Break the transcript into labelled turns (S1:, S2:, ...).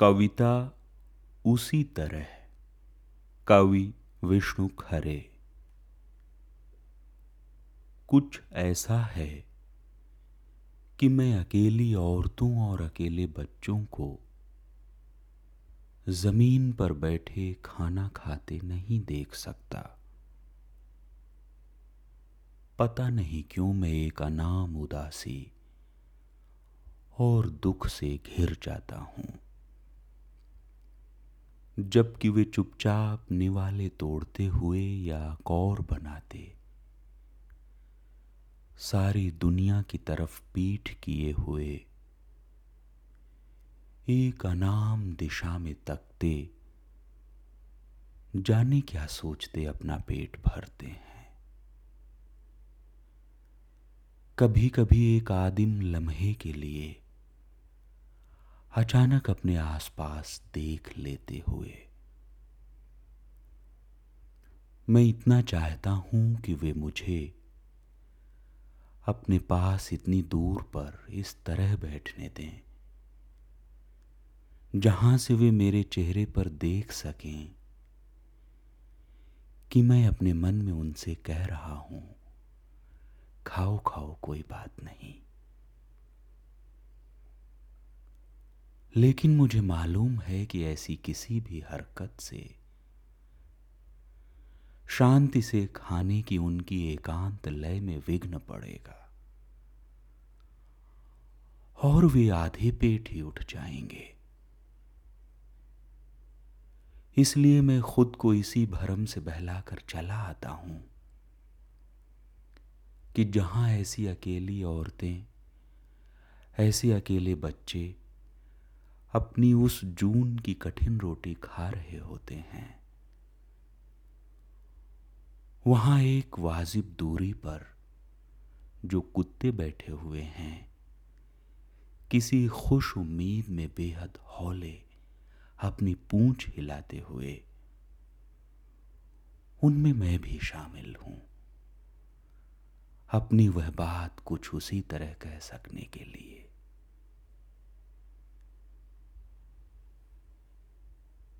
S1: कविता उसी तरह कवि विष्णु खरे। कुछ ऐसा है कि मैं अकेली औरतों और अकेले बच्चों को ज़मीन पर बैठे खाना खाते नहीं देख सकता। पता नहीं क्यों मैं एक अनाम उदासी और दुख से घिर जाता हूँ। जबकि वे चुपचाप निवाले तोड़ते हुए या कौर बनाते। सारी दुनिया की तरफ़ पीठ किए हुए एक अनाम दिशा में तकते, जाने क्या सोचते अपना पेट भरते हैं। कभी कभी एक आदिम लम्हे के लिए अचानक अपने आसपास देख लेते हुए। मैं इतना चाहता हूँ कि वे मुझे अपने पास इतनी दूर पर इस तरह बैठने दें, जहाँ से वे मेरे चेहरे पर देख सकें कि मैं अपने मन में उनसे कह रहा हूँ खाओ खाओ कोई बात नहीं। लेकिन मुझे मालूम है कि ऐसी किसी भी हरकत से शांति से खाने की उनकी एकांत लय में विघ्न पड़ेगा। और वे आधे पेट ही उठ जाएँगे। इसलिए मैं खुद को इसी भरम से बहलाकर चला आता हूँ कि जहाँ ऐसी अकेली औरतें, ऐसे अकेले बच्चे अपनी उस जून की कठिन रोटी खा रहे होते हैं। वहाँ एक वाजिब दूरी पर जो कुत्ते बैठे हुए हैं, किसी खुश उम्मीद में बेहद हौले अपनी पूंछ हिलाते हुए, उनमें मैं भी शामिल हूँ। अपनी वह बात कुछ उसी तरह कह सकने के लिए।